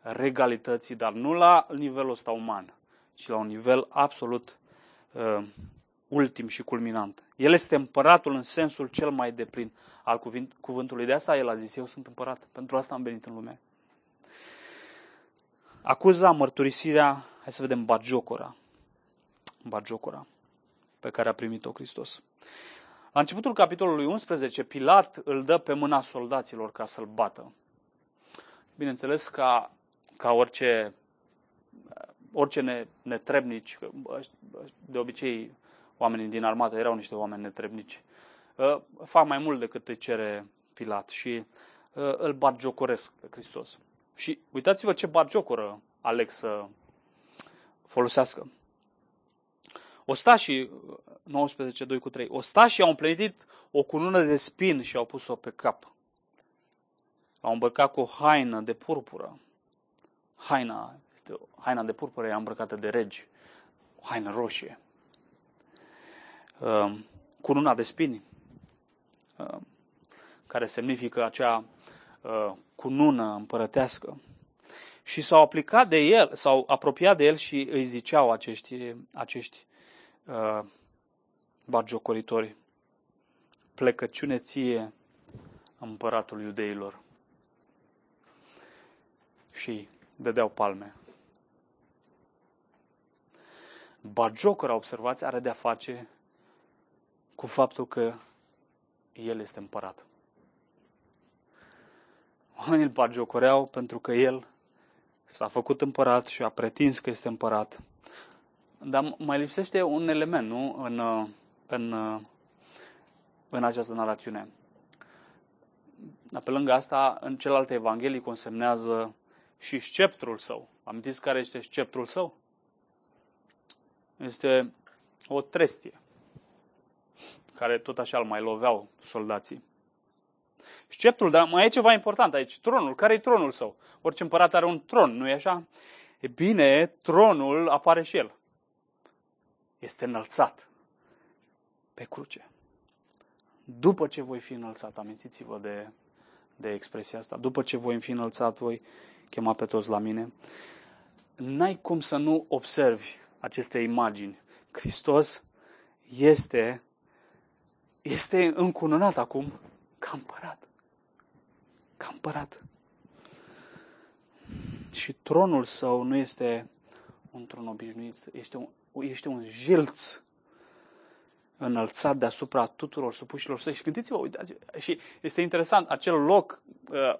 regalității, dar nu la nivelul ăsta uman, ci la un nivel absolut uh, ultim și culminant. El este împăratul în sensul cel mai deplin al cuvântului. De asta el a zis, eu sunt împărat, pentru asta am venit în lume. Acuza mărturisirea, hai să vedem, bagiocora. Bagiocora pe care a primit-o Hristos. La începutul capitolului 11, Pilat îl dă pe mâna soldaților ca să-l bată. Bineînțeles, ca, ca orice, orice netrebnici, de obicei oamenii din armată erau niște oameni netrebnici, uh, fac mai mult decât îi cere Pilat și uh, îl batjocoresc pe Hristos. Și uitați-vă ce batjocoră aleg să folosească. Ostașii, 19, 2 cu 3, ostașii au împlinit o cunună de spin și au pus-o pe cap. Au îmbrăcat cu o haină de purpură. Haina, este o, haina de purpură e îmbrăcată de regi. O haină roșie. Uh, cununa de spini, uh, care semnifică acea uh, cunună împărătească. Și s-au aplicat de el, s-au apropiat de el și îi ziceau acești, acești uh, bagiocoritori, plecăciune ție împăratul iudeilor. Și dădeau palme. Bagiocora, observați, are de-a face cu faptul că El este împărat. Oamenii îl bagiocoreau pentru că El s-a făcut împărat și a pretins că este împărat. Dar mai lipsește un element, nu? În, în, în această narațiune. Dar pe lângă asta, în celelalte evanghelii consemnează și sceptrul său. Amintiți care este sceptrul său? Este o trestie care tot așa îl mai loveau soldații. Sceptrul, dar mai e ceva important aici, tronul. Care e tronul său? Orice împărat are un tron, nu e așa? E bine, tronul apare și el. Este înălțat pe cruce. După ce voi fi înălțat, amintiți-vă de, de expresia asta, după ce voi fi înălțat, voi chema pe toți la mine, n-ai cum să nu observi aceste imagini. Hristos este este încununat acum ca împărat. Ca împărat. Și tronul său nu este un tron obișnuit, este un, este un jilț înălțat deasupra tuturor supușilor săi. Și gândiți-vă, uitați, și este interesant, acel loc, uh,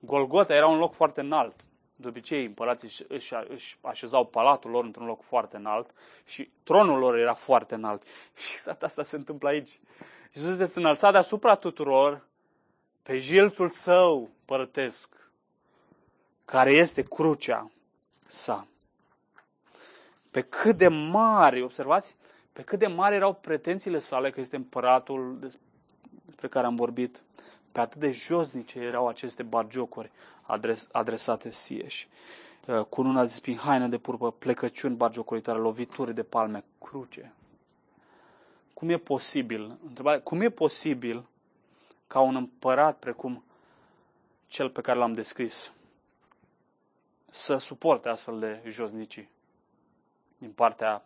Golgota era un loc foarte înalt. De obicei, împărații își, își, își așezau palatul lor într-un loc foarte înalt și tronul lor era foarte înalt. (laughs) Și exact asta se întâmplă aici. Iisus este înălțat deasupra tuturor pe jilțul său părătesc, care este crucea sa. Pe cât de mari, observați, pe cât de mari erau pretențiile sale că este împăratul despre care am vorbit, pe atât de josnice erau aceste bargiocuri adres, adresate sieși. Uh, Cununa de spin, haine de purpă, plecăciuni bargiocoritoare, lovituri de palme, cruce. Cum e posibil, întrebare, cum e posibil ca un împărat precum cel pe care l-am descris să suporte astfel de josnicii din partea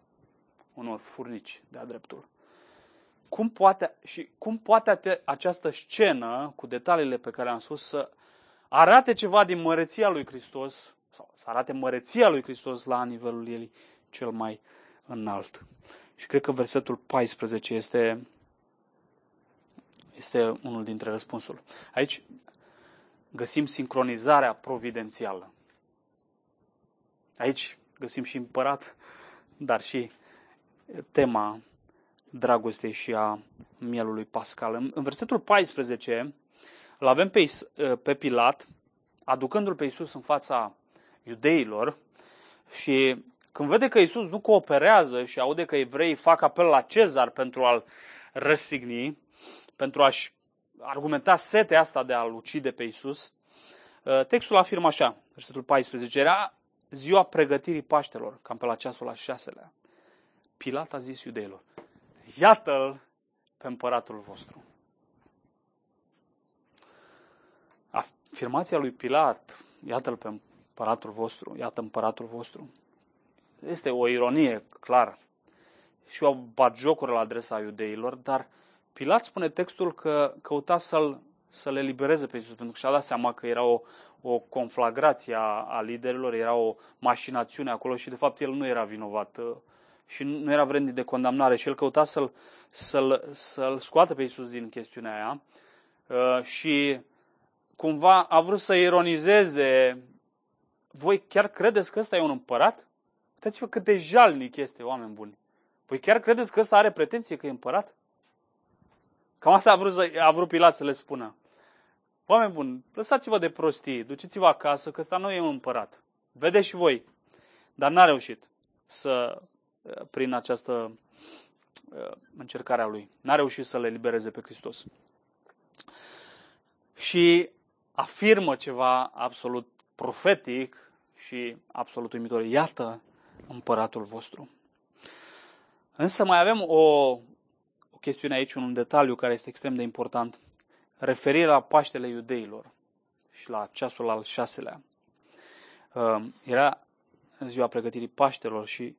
unor furnici de-a dreptul. Cum poate, și cum poate această scenă, cu detaliile pe care am spus, să arate ceva din măreția lui Hristos, sau să arate măreția lui Hristos la nivelul ei cel mai înalt. Și cred că versetul 14 este, este unul dintre răspunsuri. Aici găsim sincronizarea providențială. Aici găsim și împărat, dar și tema dragostei și a mielului pascal. În, în versetul 14 îl avem pe, pe Pilat aducându-l pe Iisus în fața iudeilor și când vede că Iisus nu cooperează și aude că evreii fac apel la Cezar pentru a-l răstigni, pentru a-și argumenta setea asta de a-l ucide pe Iisus, ă, textul afirmă așa, versetul 14, era ziua pregătirii Paștelor, cam pe la ceasul al șaselea. Pilat a zis iudeilor, iată-l pe împăratul vostru. Afirmația lui Pilat, iată-l pe împăratul vostru, iată împăratul vostru, este o ironie, clar, și o batjocură la adresa iudeilor, dar Pilat spune textul că căuta să-l, să le libereze pe Iisus, pentru că și-a dat seama că era o, o conflagrație a, a liderilor, era o mașinațiune acolo și de fapt el nu era vinovat uh, și nu era vrednic de condamnare. Și el căuta să-l, să-l, să-l scoată pe Iisus din chestiunea aia uh, și cumva a vrut să ironizeze voi chiar credeți că ăsta e un împărat? Uitați-vă cât de jalnic este, oameni buni. Voi chiar credeți că ăsta are pretenție că e împărat? Cam asta a vrut, a vrut Pilat să le spună. Oameni buni, lăsați-vă de prostii, duceți-vă acasă, că ăsta nu e un împărat. Vedeți și voi. Dar n-a reușit să, prin această încercare a lui, n-a reușit să le libereze pe Hristos. Și afirmă ceva absolut profetic și absolut uimitor. Iată împăratul vostru. Însă mai avem o, o chestiune aici, un detaliu care este extrem de important. Referirea la Paștele iudeilor și la ceasul al șaselea. Uh, era ziua pregătirii Paștelor și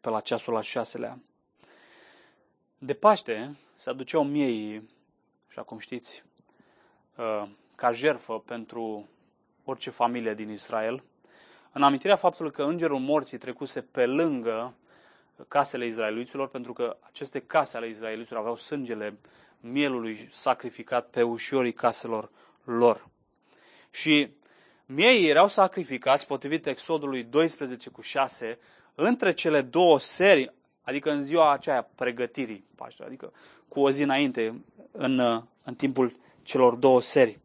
pe la ceasul al șaselea. De Paște se aduceau miei, așa cum știți, uh, ca jerfă pentru orice familie din Israel, în amintirea faptului că îngerul morții trecuse pe lângă casele izraeliților, pentru că aceste case ale izraeliților aveau sângele mielului sacrificat pe ușorii caselor lor. Și miei erau sacrificați, potrivit Exodului 12 cu 6, între cele două serii, adică în ziua aceea pregătirii Paștelor, adică cu o zi înainte, în, în timpul celor două serii.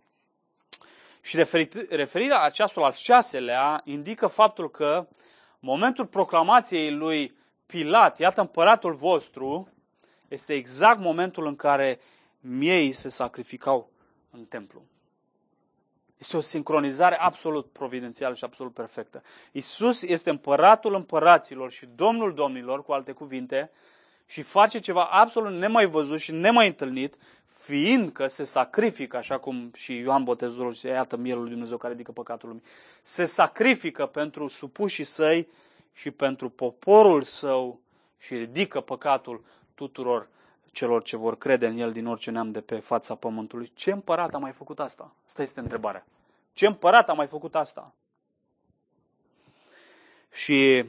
Și referirea la ceasul al șaselea indică faptul că momentul proclamației lui Pilat, iată împăratul vostru, este exact momentul în care miei se sacrificau în templu. Este o sincronizare absolut providențială și absolut perfectă. Isus este împăratul împăraților și domnul domnilor, cu alte cuvinte, și face ceva absolut nemai văzut și nemai întâlnit, fiindcă se sacrifică, așa cum și Ioan Botezul și iată mielul lui Dumnezeu care ridică păcatul lumii, se sacrifică pentru supușii săi și pentru poporul său și ridică păcatul tuturor celor ce vor crede în el din orice neam de pe fața pământului. Ce împărat a mai făcut asta? Asta este întrebarea. Ce împărat a mai făcut asta? Și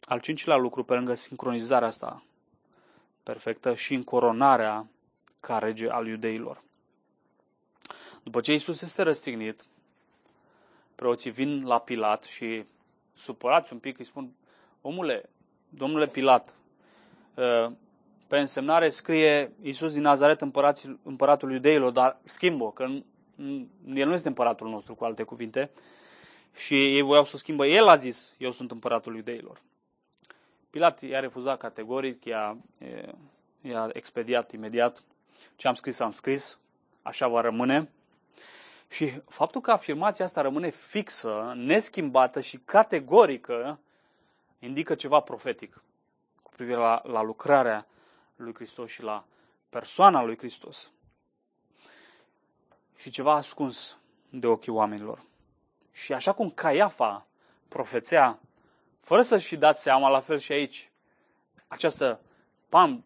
al cincilea lucru, pe lângă sincronizarea asta perfectă și în coronarea ca rege al iudeilor. După ce Isus este răstignit, preoții vin la Pilat și supărați un pic îi spun, omule, domnule Pilat, ă, pe însemnare scrie Iisus din Nazaret împăratul iudeilor, dar schimbă, că el nu este împăratul nostru, cu alte cuvinte, și ei voiau să schimbă. El a zis, eu sunt împăratul iudeilor. Pilat i-a refuzat categoric, i-a, i-a expediat imediat. Ce am scris, am scris, așa va rămâne. Și faptul că afirmația asta rămâne fixă, neschimbată și categorică, indică ceva profetic cu privire la, la lucrarea lui Hristos și la persoana lui Hristos. Și ceva ascuns de ochii oamenilor. Și așa cum Caiafa profețea, fără să-și fi dat seama, la fel și aici, această pam,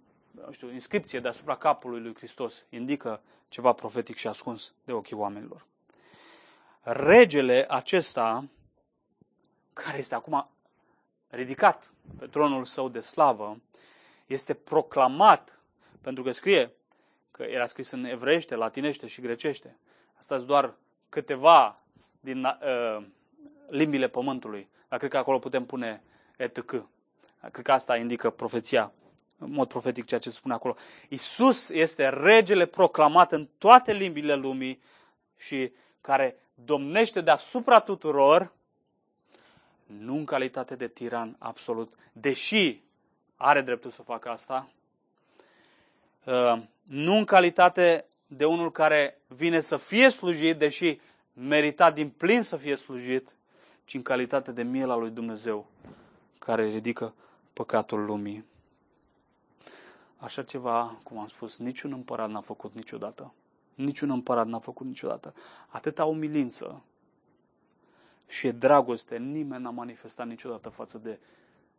știu, inscripție deasupra capului lui Hristos indică ceva profetic și ascuns de ochii oamenilor. Regele acesta, care este acum ridicat pe tronul său de slavă, este proclamat, pentru că scrie că era scris în evreiește, latinește și grecește. Asta sunt doar câteva din uh, limbile pământului. Dar cred că acolo putem pune etc. Cred că asta indică profeția, în mod profetic ceea ce spune acolo. Isus este regele proclamat în toate limbile lumii și care domnește deasupra tuturor, nu în calitate de tiran absolut, deși are dreptul să facă asta, uh, nu în calitate de unul care vine să fie slujit, deși merita din plin să fie slujit, ci în calitate de miel al lui Dumnezeu, care ridică păcatul lumii. Așa ceva, cum am spus, niciun împărat n-a făcut niciodată. Niciun împărat n-a făcut niciodată. Atâta umilință și dragoste nimeni n-a manifestat niciodată față de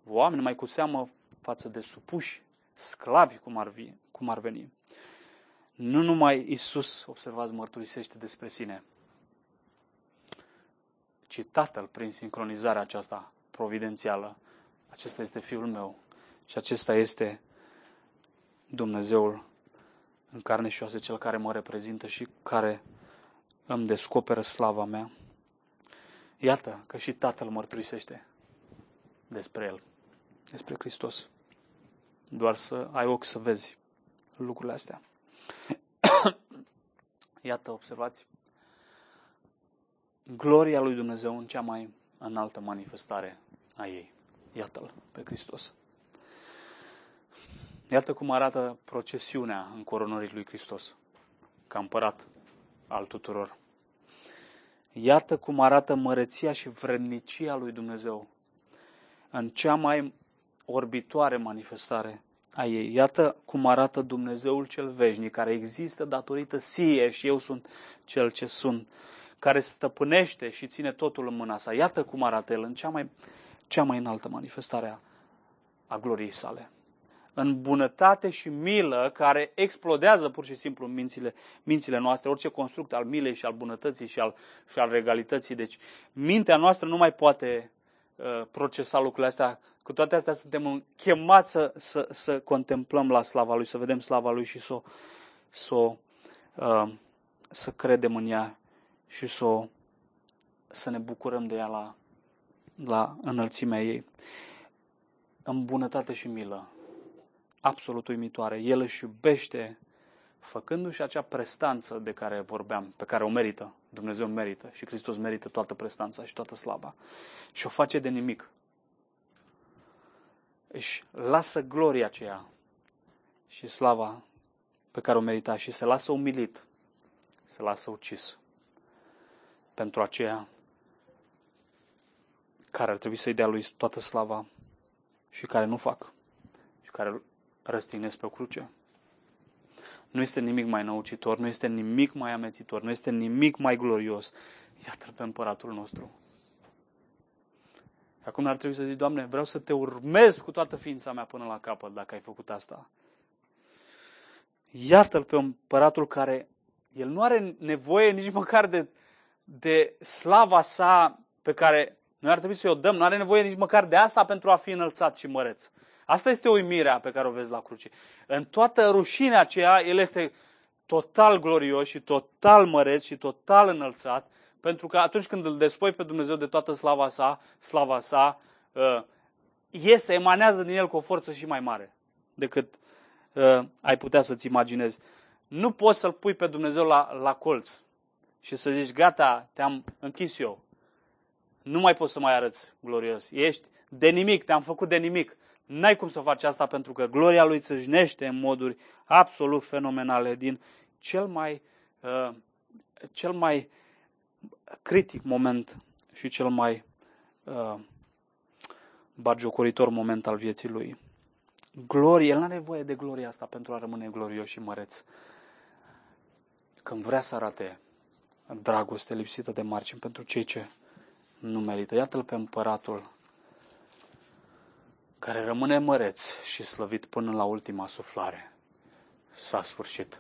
oameni, mai cu seamă față de supuși, sclavi cum ar, fi, cum ar veni. Nu numai Isus, observați, mărturisește despre sine, ci Tatăl prin sincronizarea aceasta providențială. Acesta este Fiul meu și acesta este Dumnezeul în carne și oase, Cel care mă reprezintă și care îmi descoperă slava mea. Iată că și Tatăl mărturisește despre El, despre Hristos. Doar să ai ochi să vezi lucrurile astea. (coughs) Iată, observați, gloria lui Dumnezeu în cea mai înaltă manifestare a ei. Iată-L pe Hristos. Iată cum arată procesiunea în coronării lui Hristos, ca împărat al tuturor. Iată cum arată măreția și vrednicia lui Dumnezeu în cea mai orbitoare manifestare a ei. Iată cum arată Dumnezeul cel veșnic, care există datorită sie și eu sunt cel ce sunt, care stăpânește și ține totul în mâna sa. Iată cum arată El în cea mai, cea mai înaltă manifestare a, a gloriei sale. În bunătate și milă care explodează pur și simplu în mințile, mințile noastre, orice construct al milei și al bunătății și al, și al regalității. Deci mintea noastră nu mai poate uh, procesa lucrurile astea cu toate astea suntem chemați să, să, să contemplăm la slava Lui, să vedem slava Lui și să, să, uh, să credem în ea și să, să ne bucurăm de ea la, la înălțimea ei. În bunătate și milă, absolut uimitoare. El își iubește făcându-și acea prestanță de care vorbeam, pe care o merită. Dumnezeu merită și Hristos merită toată prestanța și toată slava. Și o face de nimic își lasă gloria aceea și slava pe care o merita și se lasă umilit, se lasă ucis pentru aceea care ar trebui să-i dea lui toată slava și care nu fac și care răstignesc pe o cruce. Nu este nimic mai năucitor, nu este nimic mai amețitor, nu este nimic mai glorios. Iată-l pe împăratul nostru. Acum ar trebui să zici, Doamne, vreau să te urmez cu toată ființa mea până la capăt dacă ai făcut asta. Iată-l pe împăratul care, el nu are nevoie nici măcar de, de slava sa pe care noi ar trebui să-i o dăm, nu are nevoie nici măcar de asta pentru a fi înălțat și măreț. Asta este uimirea pe care o vezi la cruce. În toată rușinea aceea, El este total glorios și total măreț și total înălțat, pentru că atunci când îl despoi pe Dumnezeu de toată slava sa, slava sa, uh, iese, emanează din el cu o forță și mai mare decât uh, ai putea să-ți imaginezi. Nu poți să-L pui pe Dumnezeu la, la colț și să zici, gata, te-am închis eu. Nu mai poți să mai arăți glorios. Ești de nimic, te-am făcut de nimic. N-ai cum să faci asta pentru că gloria lui țâșnește în moduri absolut fenomenale din cel mai, uh, cel mai critic moment și cel mai uh, bagiocoritor moment al vieții lui. Glorie, el nu are nevoie de gloria asta pentru a rămâne glorios și măreț. Când vrea să arate dragoste lipsită de margini pentru cei ce nu merită. Iată-l pe împăratul care rămâne măreț și slăvit până la ultima suflare. S-a sfârșit.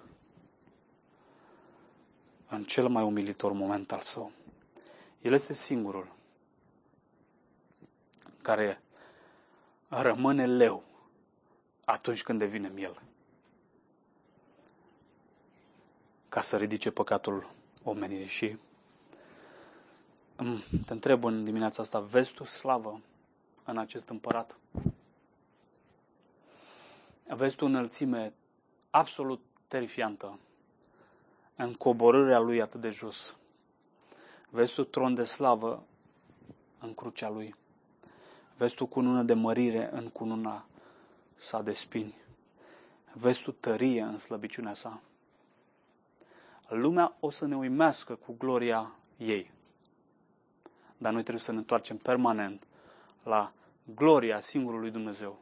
În cel mai umilitor moment al său. El este singurul care rămâne leu atunci când devine miel. Ca să ridice păcatul omenirii și te întreb în dimineața asta, vezi tu slavă în acest împărat? Vezi tu înălțime absolut terifiantă în coborârea lui atât de jos. Vezi tu tron de slavă în crucea lui. Vezi tu cunună de mărire în cununa sa de spini. Vezi tu tărie în slăbiciunea sa. Lumea o să ne uimească cu gloria ei. Dar noi trebuie să ne întoarcem permanent la gloria singurului Dumnezeu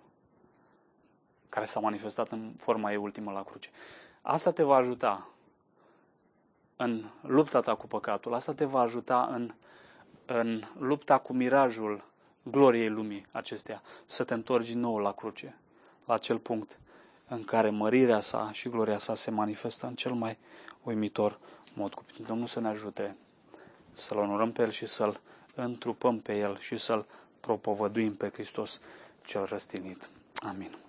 care s-a manifestat în forma ei ultimă la cruce. Asta te va ajuta în lupta ta cu păcatul, asta te va ajuta în, în lupta cu mirajul gloriei lumii acestea, să te întorci din nou la cruce, la acel punct în care mărirea sa și gloria sa se manifestă în cel mai uimitor mod. Cu Domnul să ne ajute să-L onorăm pe El și să-L întrupăm pe El și să-L propovăduim pe Hristos cel răstinit. Amin.